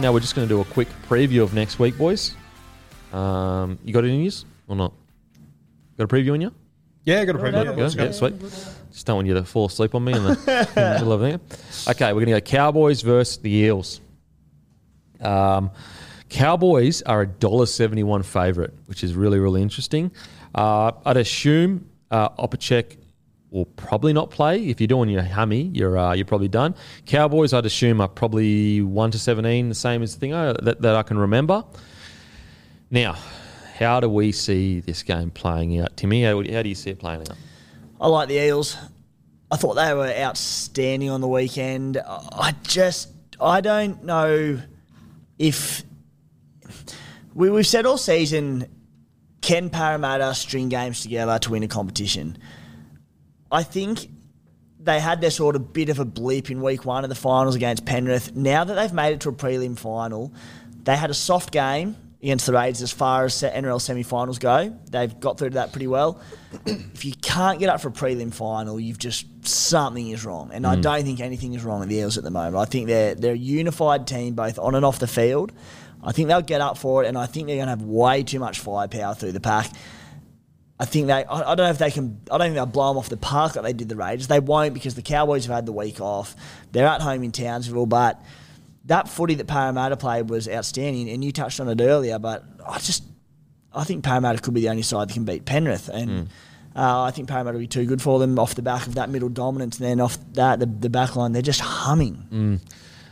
Now we're just going to do a quick preview of next week, boys. Um, you got any news or not? Got a preview in you? Yeah, I got a preview. Yeah, yeah, sweet. Just don't want you to fall asleep on me in the, in the middle of it. Okay, we're going to go Cowboys versus the Eels. Um, Cowboys are a dollar seventy one favourite, which is really really interesting. Uh, I'd assume uh, Opacic will probably not play. If you're doing your hammy, you're uh, you're probably done. Cowboys, I'd assume, are probably one to seventeen, the same as the thing uh, that, that I can remember. Now, how do we see this game playing out, Timmy? How, how do you see it playing out? I like the Eels. I thought they were outstanding on the weekend. I just, I don't know if we, we've said all season, can Parramatta string games together to win a competition? I think they had their sort of bit of a blip in week one of the finals against Penrith. Now that they've made it to a prelim final, they had a soft game against the Raiders as far as NRL semi-finals go. They've got through to that pretty well. if you can't get up for a prelim final, you've just something is wrong. And I mm. don't think anything is wrong with the Eels at the moment. I think they're they're a unified team both on and off the field. I think they'll get up for it, and I think they're going to have way too much firepower through the pack. I think they. I, I don't know if they can. I don't think they'll blow them off the park like they did the Raiders. They won't because the Cowboys have had the week off. They're at home in Townsville, but that footy that Parramatta played was outstanding. And you touched on it earlier, but I just I think Parramatta could be the only side that can beat Penrith, and uh, I think Parramatta will be too good for them off the back of that middle dominance. And then off that, the, the back line, they're just humming.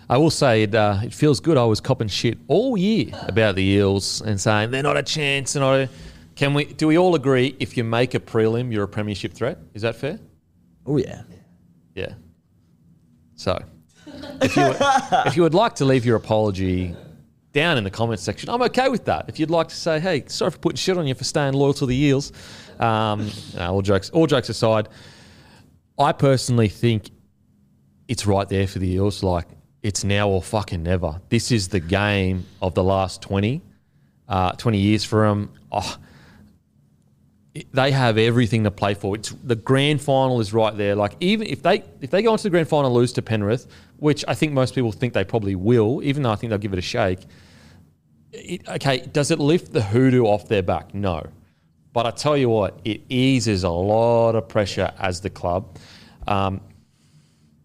I will say it, uh, it feels good. I was copping shit all year about the Eels and saying they're not a chance. And I can we? Do we all agree if you make a prelim, you're a premiership threat? Is that fair? Oh yeah. Yeah. So, if you if you would like to leave your apology down in the comments section, I'm okay with that. If you'd like to say, "Hey, sorry for putting shit on you for staying loyal to the Eels," um, no, all jokes all jokes aside, I personally think it's right there for the Eels. Like it's now or fucking never. This is the game of the last 20, uh, 20 years for them. Oh, they have everything to play for. It's the grand final is right there. Like even if they if they go into the grand final lose to Penrith, which I think most people think they probably will, even though I think they'll give it a shake. It, okay, does it lift the hoodoo off their back? No. But I tell you what, it eases a lot of pressure as the club. Um,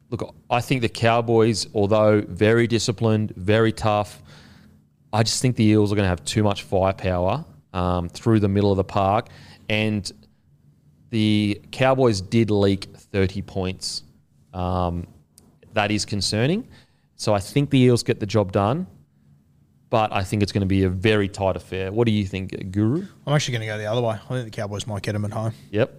look, I think the Cowboys, although very disciplined, very tough, I just think the Eels are going to have too much firepower um, through the middle of the park. And the Cowboys did leak 30 points. Um, that is concerning. So I think the Eels get the job done, but I think it's going to be a very tight affair. What do you think, Guru? I'm actually going to go the other way. I think the Cowboys might get them at home. Yep.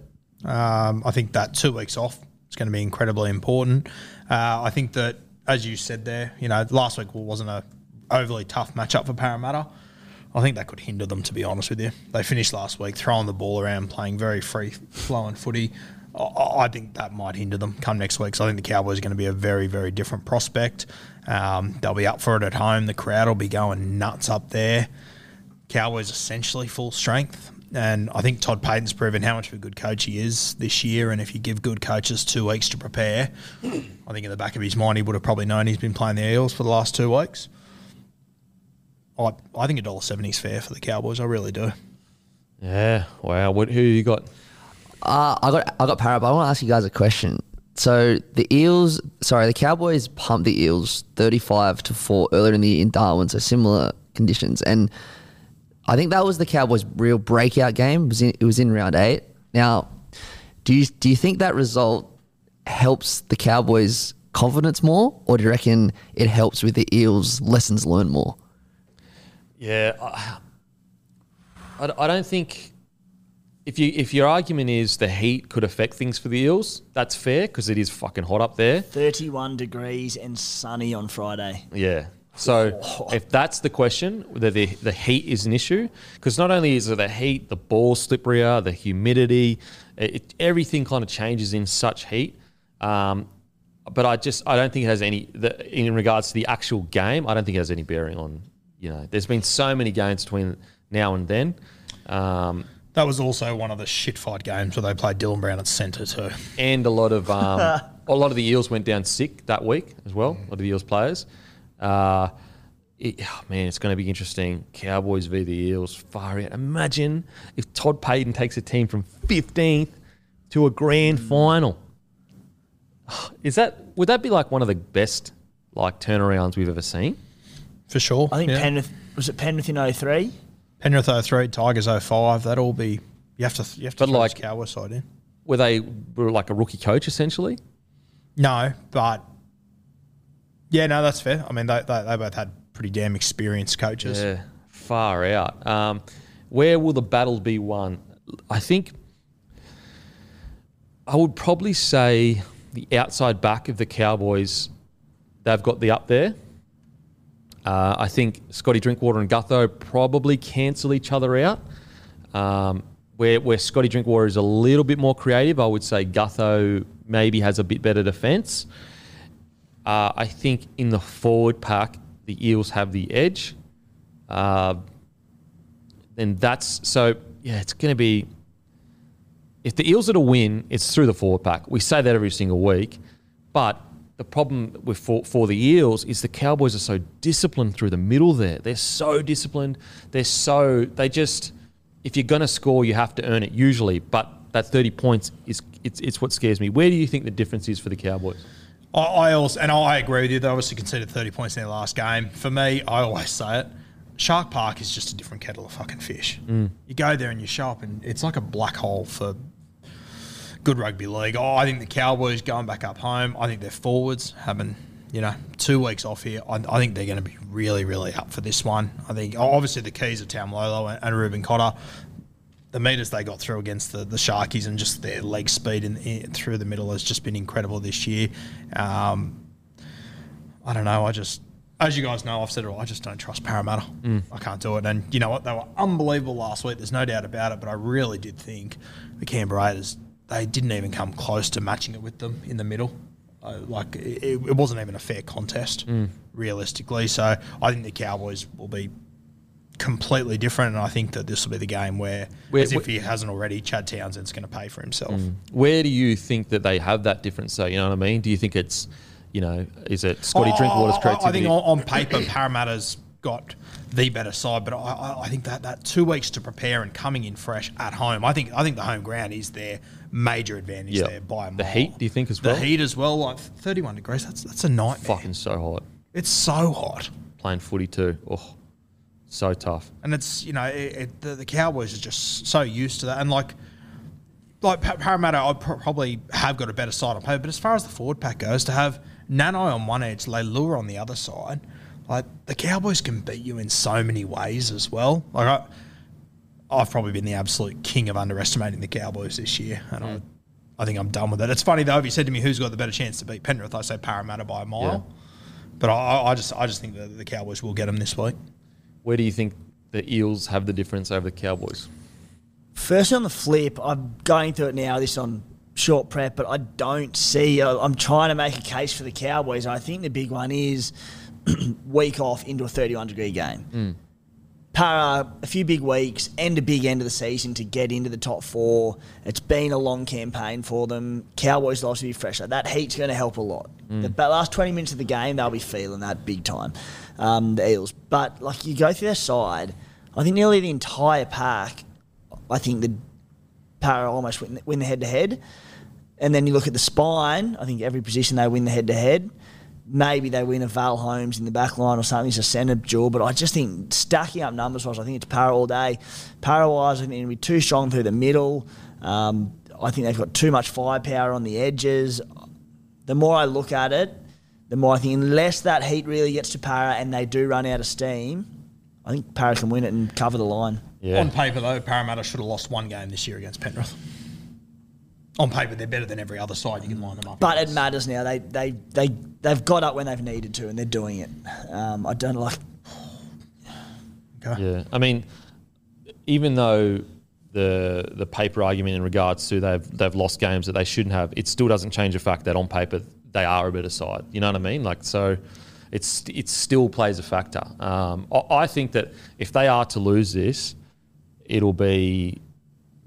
Um, I think that two weeks off is going to be incredibly important. Uh, I think that, as you said there, you know, last week wasn't a overly tough matchup for Parramatta. I think that could hinder them, to be honest with you. They finished last week throwing the ball around, playing very free flowing footy. I, think that might hinder them come next week. So I think the Cowboys are going to be a very, very different prospect. Um, they'll be up for it at home. The crowd will be going nuts up there. Cowboys essentially full strength. And I think Todd Payten's proven how much of a good coach he is this year. And if you give good coaches two weeks to prepare, I think in the back of his mind he would have probably known he's been playing the Eels for the last two weeks. I, I think $1.70 is fair for the Cowboys. I really do. Yeah. Wow. What, who you got? Uh, I got I got Parrot, but I want to ask you guys a question. So the Eels, sorry, the Cowboys pumped the Eels thirty-five to four earlier in the year in Darwin, so similar conditions, and I think that was the Cowboys' real breakout game. It was in, it was in round eight. Now, do you do you think that result helps the Cowboys' confidence more, or do you reckon it helps with the Eels' lessons learned more? Yeah. I, I don't think if you if your argument is the heat could affect things for the Eels, that's fair because it is fucking hot up there. 31 degrees and sunny on Friday. Yeah. So if that's the question, that the the heat is an issue, because not only is it the heat, the ball slipperier, the humidity, it, everything kind of changes in such heat. Um, but I just I don't think it has any the, in regards to the actual game. I don't think it has any bearing on you know. There's been so many games between now and then. Um, That was also one of the shit fight games where they played Dylan Brown at centre too. and a lot of um, a lot of the Eels went down sick that week as well. A lot of the Eels players. Uh, it, oh, man, it's going to be interesting. Cowboys v the Eels, far out. Imagine if Todd Payten takes a team from 15th to a grand final. Is that would that be like one of the best like turnarounds we've ever seen? For sure. I think yeah. Penrith, was it Penrith in 03? Penrith 03, Tigers 05, that'd all be you have to you have to But throw like- this Cowboys side in. Were they were like a rookie coach essentially? No, but yeah, no, that's fair. I mean, they, they, they both had pretty damn experienced coaches. Yeah, far out. Um, where will the battle be won? I think I would probably say the outside back of the Cowboys. They've got the up there. Uh, I think Scotty Drinkwater and Gutho probably cancel each other out. Um, where where Scotty Drinkwater is a little bit more creative, I would say Gutho maybe has a bit better defence. Uh, I think in the forward pack, the Eels have the edge. Uh, and that's so, yeah, it's going to be. If the Eels are to win, it's through the forward pack. We say that every single week. But the problem with for, for the Eels is the Cowboys are so disciplined through the middle there. They're so disciplined. They're so, they just, if you're going to score, you have to earn it usually. But that 30 points is it's, it's what scares me. Where do you think the difference is for the Cowboys? I, I also and I agree with you. They obviously conceded thirty points in their last game. For me, I always say it. Shark Park is just a different kettle of fucking fish. Mm. You go there and you show up, and it's like a black hole for good rugby league. Oh, I think the Cowboys going back up home. I think their forwards having you know two weeks off here. I, I think they're going to be really, really up for this one. I think obviously the keys are Taumalolo and, and Reuben Cotter. The meters they got through against the, the Sharkies and just their leg speed in, in, through the middle has just been incredible this year. Um, I don't know. I just, as you guys know, I've said it all. I just don't trust Parramatta. I can't do it. And you know what? They were unbelievable last week. There's no doubt about it. But I really did think the Canberra Raiders, they didn't even come close to matching it with them in the middle. Uh, like it, it wasn't even a fair contest, realistically. So I think the Cowboys will be completely different, and I think that this will be the game where, Where- as if he hasn't already, Chad Townsend's going to pay for himself. Where do you think that they have that difference? So you know what I mean? Do you think it's, you know, is it Scotty Oh, Drinkwater's creativity? I think on, on paper, Parramatta's got the better side, but I, I, I think that, that two weeks to prepare and coming in fresh at home, I think I think the home ground is their major advantage Yeah. there by a The heat, do you think, as well? The heat as well, like 31 degrees, that's that's a nightmare. fucking so hot. It's so hot. Playing footy too. Oh, so tough. and it's you know it, it, the, the Cowboys are just so used to that, and like like Pa- Parramatta, I pr- probably have got a better side on paper, but as far as the forward pack goes, to have Nanai on one edge, Leilua on the other side, like the Cowboys can beat you in so many ways as well. Like I, I've probably been the absolute king of underestimating the Cowboys this year, and I, hmm. I think I'm done with it. It's funny though, if you said to me who's got the better chance to beat Penrith, I say Parramatta by a mile. But I, I just, I just think that the Cowboys will get them this week. Where do you think the Eels have the difference over the Cowboys? Firstly, on the flip, I'm going through it now. This on short prep, but I don't see. I- I'm trying to make a case for the Cowboys. I think the big one is week off into a 31 degree game. Hmm. Para, a few big weeks and a big end of the season to get into the top four. It's been a long campaign for them. Cowboys will to be fresher. That heat's going to help a lot. The last 20 minutes of the game, they'll be feeling that big time, um, the Eels. But, like, you go through their side, I think nearly the entire pack, I think the Para almost win, win the head to head. And then you look at the spine, I think every position they win the head to head. Maybe they win a Val Holmes in the back line or something, it's a centre duel. But I just think stacking up numbers wise, I think it's Para all day. Para wise, I think it'll be too strong through the middle. Um, I think they've got too much firepower on the edges. The more I look at it, the more I think unless that heat really gets to Para and they do run out of steam, I think Para can win it and cover the line. Yeah. On paper, though, Parramatta should have lost one game this year against Penrith. On paper, they're better than every other side. You can line them up. But it matters now. They they they they've got up when they've needed to, and they're doing it. Um, I don't like. Yeah, I mean, even though the the paper argument in regards to they've they've lost games that they shouldn't have, it still doesn't change the fact that on paper they are a better side. You know what I mean? Like so, it's it still plays a factor. Um, I, I think that if they are to lose this, it'll be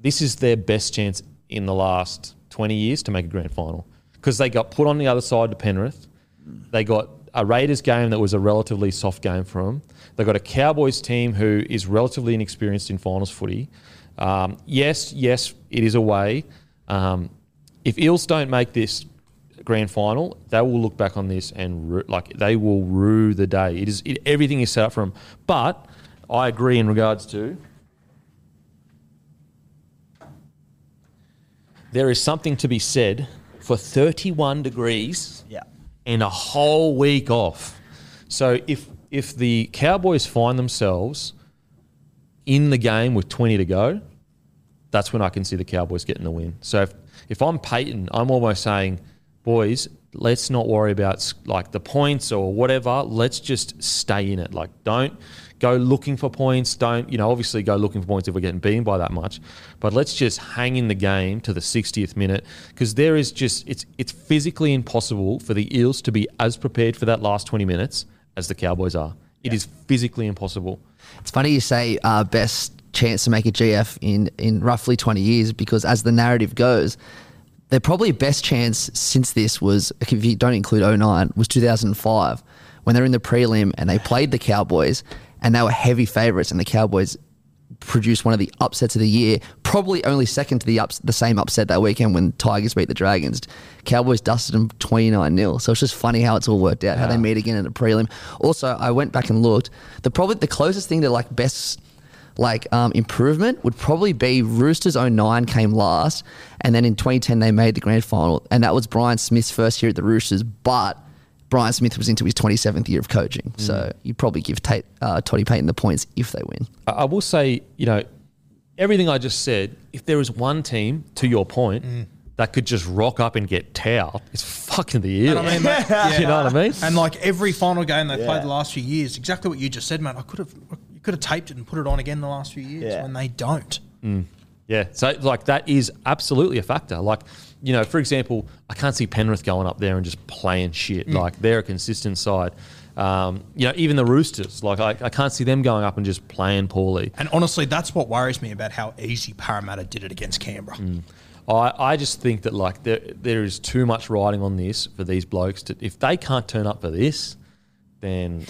this is their best chance in the last 20 years to make a grand final because they got put on the other side to Penrith. They got a Raiders game that was a relatively soft game for them. They got a Cowboys team who is relatively inexperienced in finals footy. Um, yes, yes, it is away. Um, if Eels don't make this grand final, they will look back on this and ru- like they will rue the day. It is it, everything is set up for them. But I agree in regards to there is something to be said for 31 degrees Yeah. and a whole week off. So if if the Cowboys find themselves in the game with 20 to go, that's when I can see the Cowboys getting the win. So if, if I'm Payten, I'm almost saying, boys, let's not worry about like the points or whatever. Let's just stay in it. Like don't go looking for points. Don't, you know, obviously go looking for points if we're getting beaten by that much. But let's just hang in the game to the 60th minute because there is just it's it's physically impossible for the Eels to be as prepared for that last 20 minutes as the Cowboys are. It is physically impossible. It's funny you say uh, best chance to make a GF in, in roughly 20 years because as the narrative goes, their probably best chance since this was, if you don't include 09, was 2005 when they were in the prelim and they played the Cowboys and they were heavy favourites and the Cowboys produced one of the upsets of the year, probably only second to the ups, the same upset that weekend when Tigers beat the Dragons. Cowboys dusted them 29 0. So it's just funny how it's all worked out, how they meet again in a prelim. Also, I went back and looked. The probably the closest thing to like best like um, improvement would probably be Roosters 09 came last, and then in 2010 they made the grand final, and that was Brian Smith's first year at the Roosters, but Brian Smith was into his 27th year of coaching, so you'd probably give Tate, uh, Toddy Payten the points if they win. I I will say, you know, everything I just said, if there was one team, to your point, that could just rock up and get towed, it's fucking the Eels. I mean, mate, yeah. you know what I mean? And like every final game they Yeah. played the last few years, exactly what you just said, mate. I could have, you could have taped it and put it on again the last few years Yeah. when they don't. Mm. Yeah. So like that is absolutely a factor. Like, you know, for example, I can't see Penrith going up there and just playing shit. Mm. Like they're a consistent side. Um, you know, even the Roosters, like I, I can't see them going up and just playing poorly. And honestly, that's what worries me about how easy Parramatta did it against Canberra. Mm. I, I just think that like there there is too much riding on this for these blokes to if they can't turn up for this, then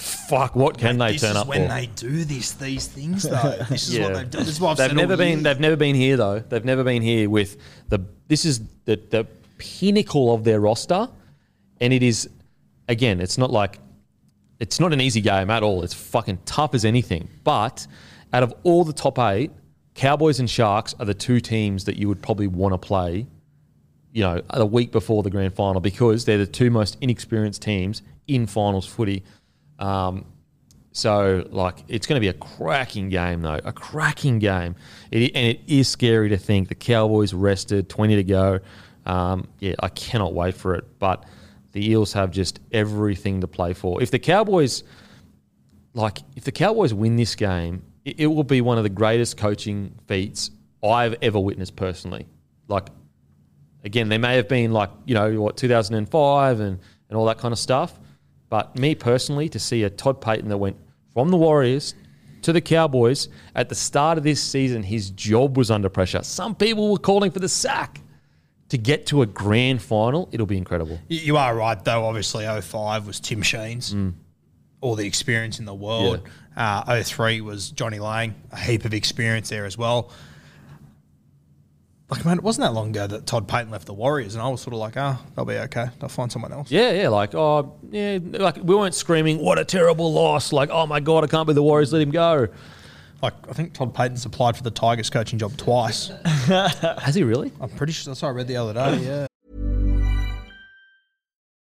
fuck, what can they this turn is up when for? they do this these things though. This is what they've done. This is what I've they've said all never been year. they've never been here though. They've never been here with the this is the the pinnacle of their roster, and it is again. It's not like it's not an easy game at all. It's fucking tough as anything. But out of all the top eight, Cowboys and Sharks are the two teams that you would probably want to play. You know, the week before the grand final because they're the two most inexperienced teams in finals footy. Um, so, like, it's going to be a cracking game, though. A cracking game. It, and it is scary to think the Cowboys rested, 20 to go. Um, yeah, I cannot wait for it. But the Eels have just everything to play for. If the Cowboys, like, if the Cowboys win this game, it, it will be one of the greatest coaching feats I've ever witnessed personally. Like, Again, they may have been like, you know, what, 2005 and, and all that kind of stuff. But me personally, to see a Todd Payten that went from the Warriors to the Cowboys at the start of this season, his job was under pressure. Some people were calling for the sack. To get to a grand final, it'll be incredible. You- are right, though. Obviously, 05 was Tim Sheens, all the experience in the world. Uh, 03 was Johnny Lang, a heap of experience there as well. Like, man, it wasn't that long ago that Todd Payten left the Warriors, and I was sort of like, oh, they'll be okay. They'll find someone else. Yeah, yeah, like oh, yeah, like we weren't screaming, "What a terrible loss!" Like, oh my god, I can't believe the Warriors let him go. Like, I think Todd Payten's applied for the Tigers coaching job twice. Has he really? I'm pretty sure that's what I read the other day. Yeah.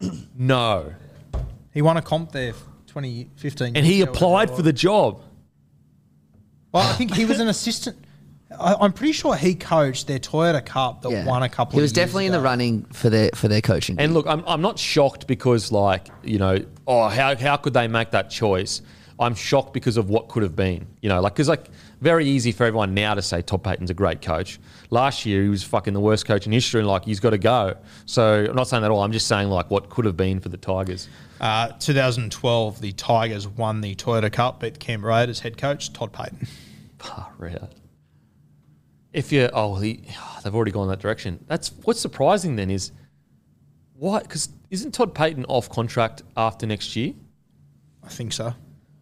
No, He won a comp there 2015. and he applied for the job. Well, I think he was an assistant. I, I'm pretty sure he coached their Toyota Cup that Yeah. won a couple He of was years definitely in the ago. running for their for their coaching. And look, I'm, I'm not shocked because, like, you know, oh, how, how could they make that choice? I'm shocked because of what could have been. You know, like, because, like, very easy for everyone now to say Todd Payten's a great coach. Last year, he was fucking the worst coach in history, and, like, he's got to go. So I'm not saying that at all. I'm just saying, like, what could have been for the Tigers. Uh, 2012, the Tigers won the Toyota Cup, beat the Canberra Raiders head coach Todd Payten. Far out. If you, oh, he, they've already gone that direction. That's what's surprising then is why? Because isn't Todd Payten off contract after next year? I think so.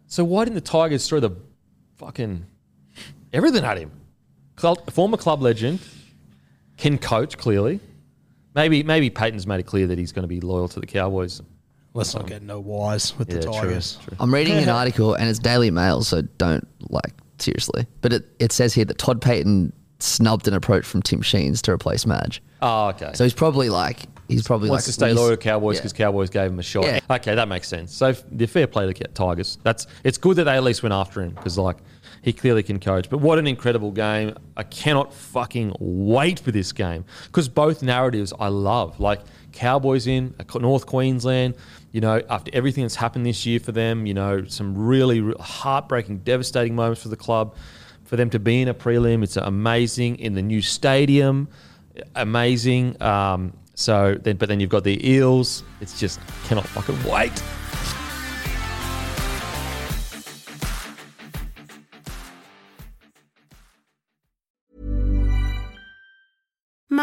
So why didn't the Tigers throw the fucking everything at him? Club, former club legend, can coach clearly. Maybe maybe Payten's made it clear that he's going to be loyal to the Cowboys. Let's not get no wise with Yeah, the Tigers. true. I'm reading an article and it's Daily Mail, so don't like seriously. But it, it says here that Todd Payten snubbed an approach from Tim Sheens to replace Madge. Oh, okay. So he's probably like he's probably wants like to stay he's- loyal to Cowboys yeah. because Cowboys gave him a shot. Yeah. Okay, that makes sense. So f- the fair play to the Tigers. That's it's good that they at least went after him because like he clearly can coach. But what an incredible game! I cannot fucking wait for this game because both narratives I love. Like Cowboys in uh, North Queensland. You know, after everything that's happened this year for them, you know, some really heartbreaking, devastating moments for the club. For them to be in a prelim, it's amazing in the new stadium amazing. Um, so then, but then you've got the eels. It's just cannot fucking wait.